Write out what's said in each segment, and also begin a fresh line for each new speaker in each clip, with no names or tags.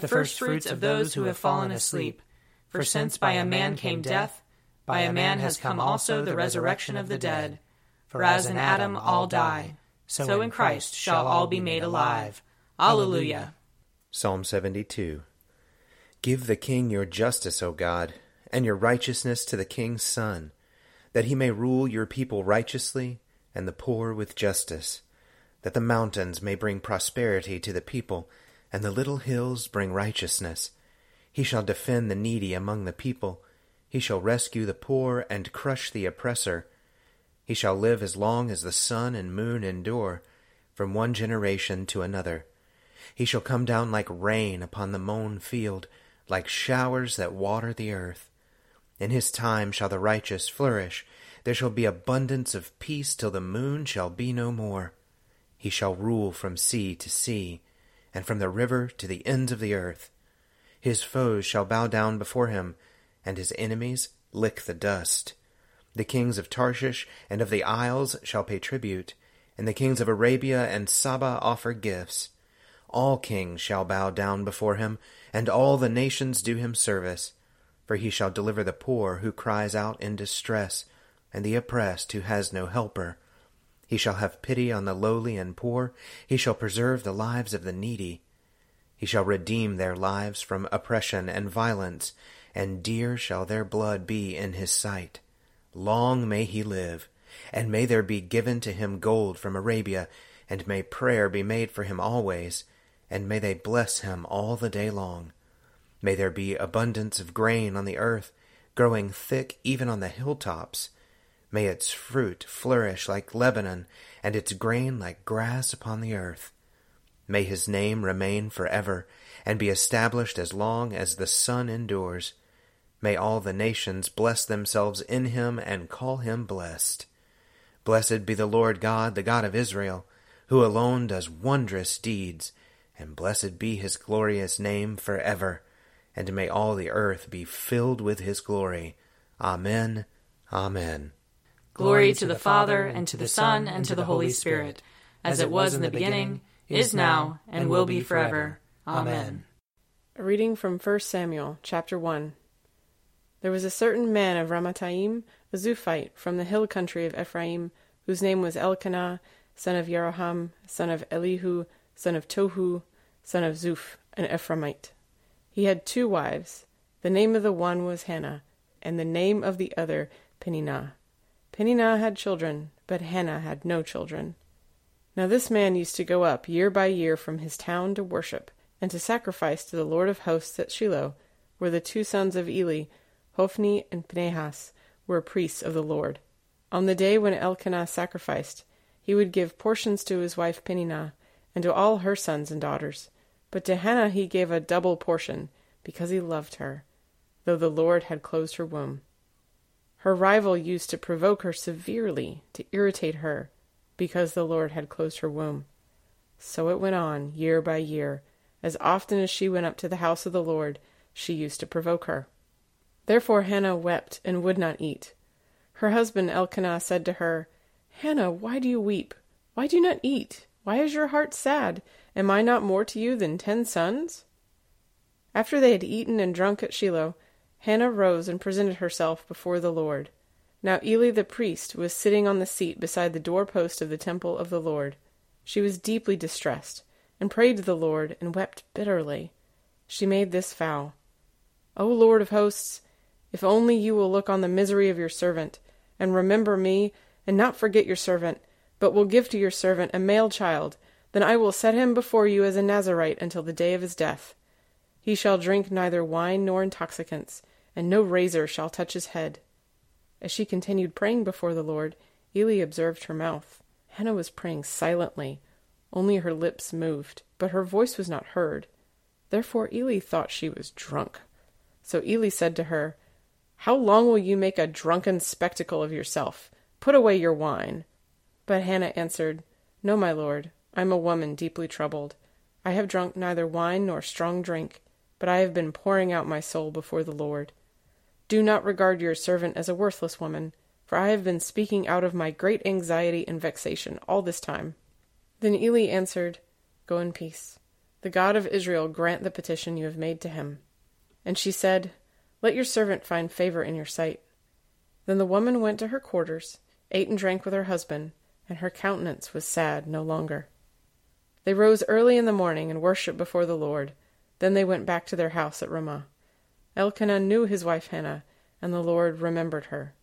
the firstfruits of those who have fallen asleep. For since by a man came death, by a man has come also the resurrection of the dead. For as in Adam all die, so in Christ shall all be made alive. Alleluia.
Psalm 72 Give the king your justice, O God, and your righteousness to the king's son, that he may rule your people righteously and the poor with justice, that the mountains may bring prosperity to the people, and the little hills bring righteousness. He shall defend the needy among the people he shall rescue the poor and crush the oppressor. He shall live as long as the sun and moon endure, from one generation to another. He shall come down like rain upon the mown field, like showers that water the earth. In his time shall the righteous flourish. There shall be abundance of peace till the moon shall be no more. He shall rule from sea to sea, and from the river to the ends of the earth. His foes shall bow down before him and his enemies lick the dust. The kings of Tarshish and of the isles shall pay tribute, and the kings of Arabia and Saba offer gifts. All kings shall bow down before him, and all the nations do him service. For he shall deliver the poor who cries out in distress, and the oppressed who has no helper. He shall have pity on the lowly and poor, he shall preserve the lives of the needy. He shall redeem their lives from oppression and violence, and dear shall their blood be in his sight. Long may he live, and may there be given to him gold from Arabia, and may prayer be made for him always, and may they bless him all the day long. May there be abundance of grain on the earth, growing thick even on the hilltops. May its fruit flourish like Lebanon, and its grain like grass upon the earth. May his name remain forever, and be established as long as the sun endures. May all the nations bless themselves in him and call him blessed. Blessed be the Lord God, the God of Israel, who alone does wondrous deeds, and blessed be his glorious name for ever. And may all the earth be filled with his glory. Amen. Amen.
Glory to the Father, and to the Son, and to the Holy Spirit, as it was in the beginning, is now, and will be forever. Amen.
A reading from 1 Samuel, chapter 1. There was a certain man of Ramathaim, a Zuphite, from the hill country of Ephraim, whose name was Elkanah, son of Yeroham, son of Elihu, son of Tohu, son of Zuph, an Ephraimite. He had two wives. The name of the one was Hannah, and the name of the other Peninnah. Peninnah had children, but Hannah had no children. Now this man used to go up year by year from his town to worship, and to sacrifice to the Lord of hosts at Shiloh, where the two sons of Eli, Hophni and Phinehas were priests of the Lord. On the day when Elkanah sacrificed, he would give portions to his wife Peninnah, and to all her sons and daughters. But to Hannah he gave a double portion, because he loved her, though the Lord had closed her womb. Her rival used to provoke her severely, to irritate her, because the Lord had closed her womb. So it went on, year by year. As often as she went up to the house of the Lord, she used to provoke her. Therefore Hannah wept and would not eat. Her husband Elkanah said to her, Hannah, why do you weep? Why do you not eat? Why is your heart sad? Am I not more to you than ten sons? After they had eaten and drunk at Shiloh, Hannah rose and presented herself before the Lord. Now Eli the priest was sitting on the seat beside the doorpost of the temple of the Lord. She was deeply distressed, and prayed to the Lord, and wept bitterly. She made this vow O Lord of hosts, if only you will look on the misery of your servant, and remember me, and not forget your servant, but will give to your servant a male child, then I will set him before you as a Nazarite until the day of his death. He shall drink neither wine nor intoxicants, and no razor shall touch his head. As she continued praying before the Lord, Eli observed her mouth. Hannah was praying silently, only her lips moved, but her voice was not heard. Therefore Eli thought she was drunk. So Eli said to her, How long will you make a drunken spectacle of yourself? Put away your wine. But Hannah answered, No, my lord, I am a woman deeply troubled. I have drunk neither wine nor strong drink, but I have been pouring out my soul before the Lord. Do not regard your servant as a worthless woman, for I have been speaking out of my great anxiety and vexation all this time. Then Eli answered, Go in peace. The God of Israel grant the petition you have made to him. And she said, Let your servant find favor in your sight. Then the woman went to her quarters, ate and drank with her husband, and her countenance was sad no longer. They rose early in the morning and worshipped before the Lord. Then they went back to their house at Ramah. Elkanah knew his wife Hannah, and the Lord remembered her.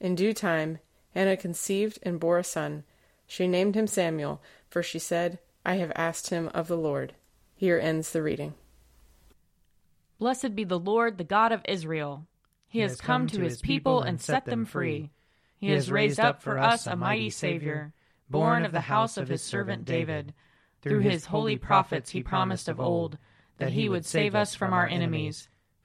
In due time, Hannah conceived and bore a son. She named him Samuel, for she said, I have asked him of the Lord. Here ends the reading.
Blessed be the Lord, the God of Israel. He, has come to his people and set them free. He has raised up for us a mighty Savior, born of the house of his servant David. Through his holy prophets he promised of old that he would save us from our enemies,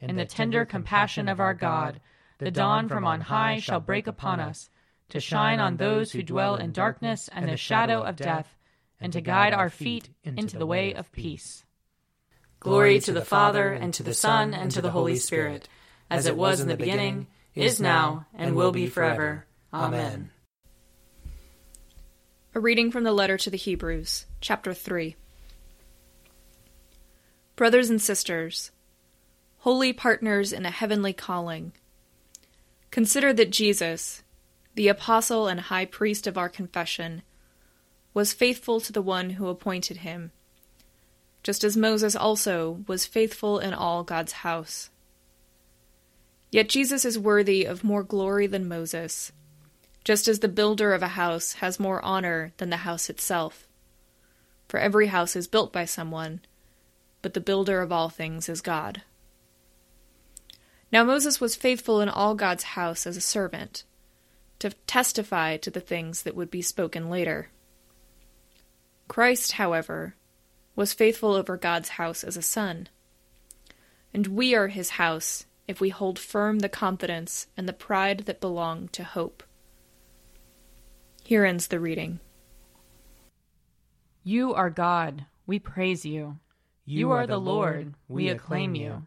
In the tender compassion of our God, the dawn from on high shall break upon us, to shine on those who dwell in darkness and the shadow of death, and to guide our feet into the way of peace. Glory to the Father, and to the Son, and to the Holy Spirit, as it was in the beginning, is now, and will be forever. Amen.
A reading from the letter to the Hebrews, chapter 3. Brothers and sisters, holy partners in a heavenly calling, consider that Jesus, the apostle and high priest of our confession, was faithful to the one who appointed him, just as Moses also was faithful in all God's house. Yet Jesus is worthy of more glory than Moses, just as the builder of a house has more honor than the house itself. For every house is built by someone, but the builder of all things is God. Now Moses was faithful in all God's house as a servant, to testify to the things that would be spoken later. Christ, however, was faithful over God's house as a son. And we are his house if we hold firm the confidence and the pride that belong to hope. Here ends the reading.
You are God, we praise you. You are the Lord, we acclaim you. You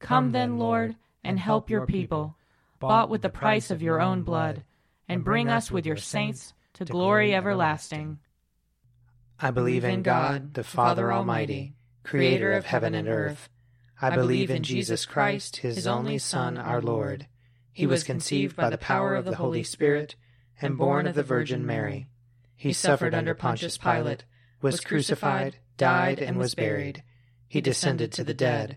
Come then, Lord, and help your people, bought with the price of your own blood, and bring us with your saints to glory everlasting.
I believe in God, the Father Almighty, creator of heaven and earth. I believe in Jesus Christ, his only Son, our Lord.
He was conceived by the power of the Holy Spirit and born of the Virgin Mary. He suffered under Pontius Pilate, was crucified, died, and was buried. He descended to the dead.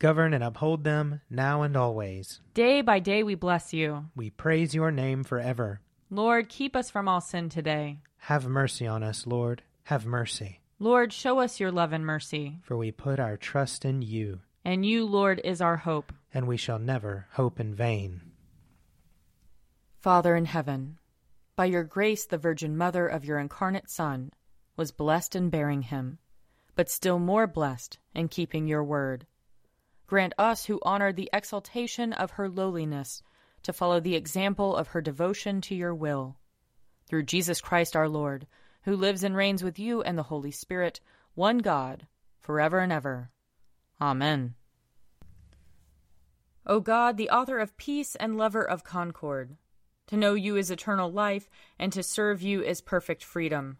Govern and uphold them now and always.
Day by day we bless you.
We praise your name forever.
Lord, keep us from all sin today.
Have mercy on us, Lord. Have mercy.
Lord, show us your love and mercy.
For we put our trust in you.
And you, Lord, is our hope.
And we shall never hope in vain.
Father in heaven, by your grace the Virgin Mother of your incarnate Son was blessed in bearing him, but still more blessed in keeping your word. Grant us who honor the exaltation of her lowliness to follow the example of her devotion to your will. Through Jesus Christ our Lord, who lives and reigns with you and the Holy Spirit, one God, forever and ever. Amen. O God, the author of peace and lover of concord, to know you is eternal life, and to serve you is perfect freedom.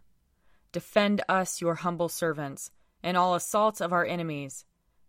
Defend us, your humble servants, in all assaults of our enemies,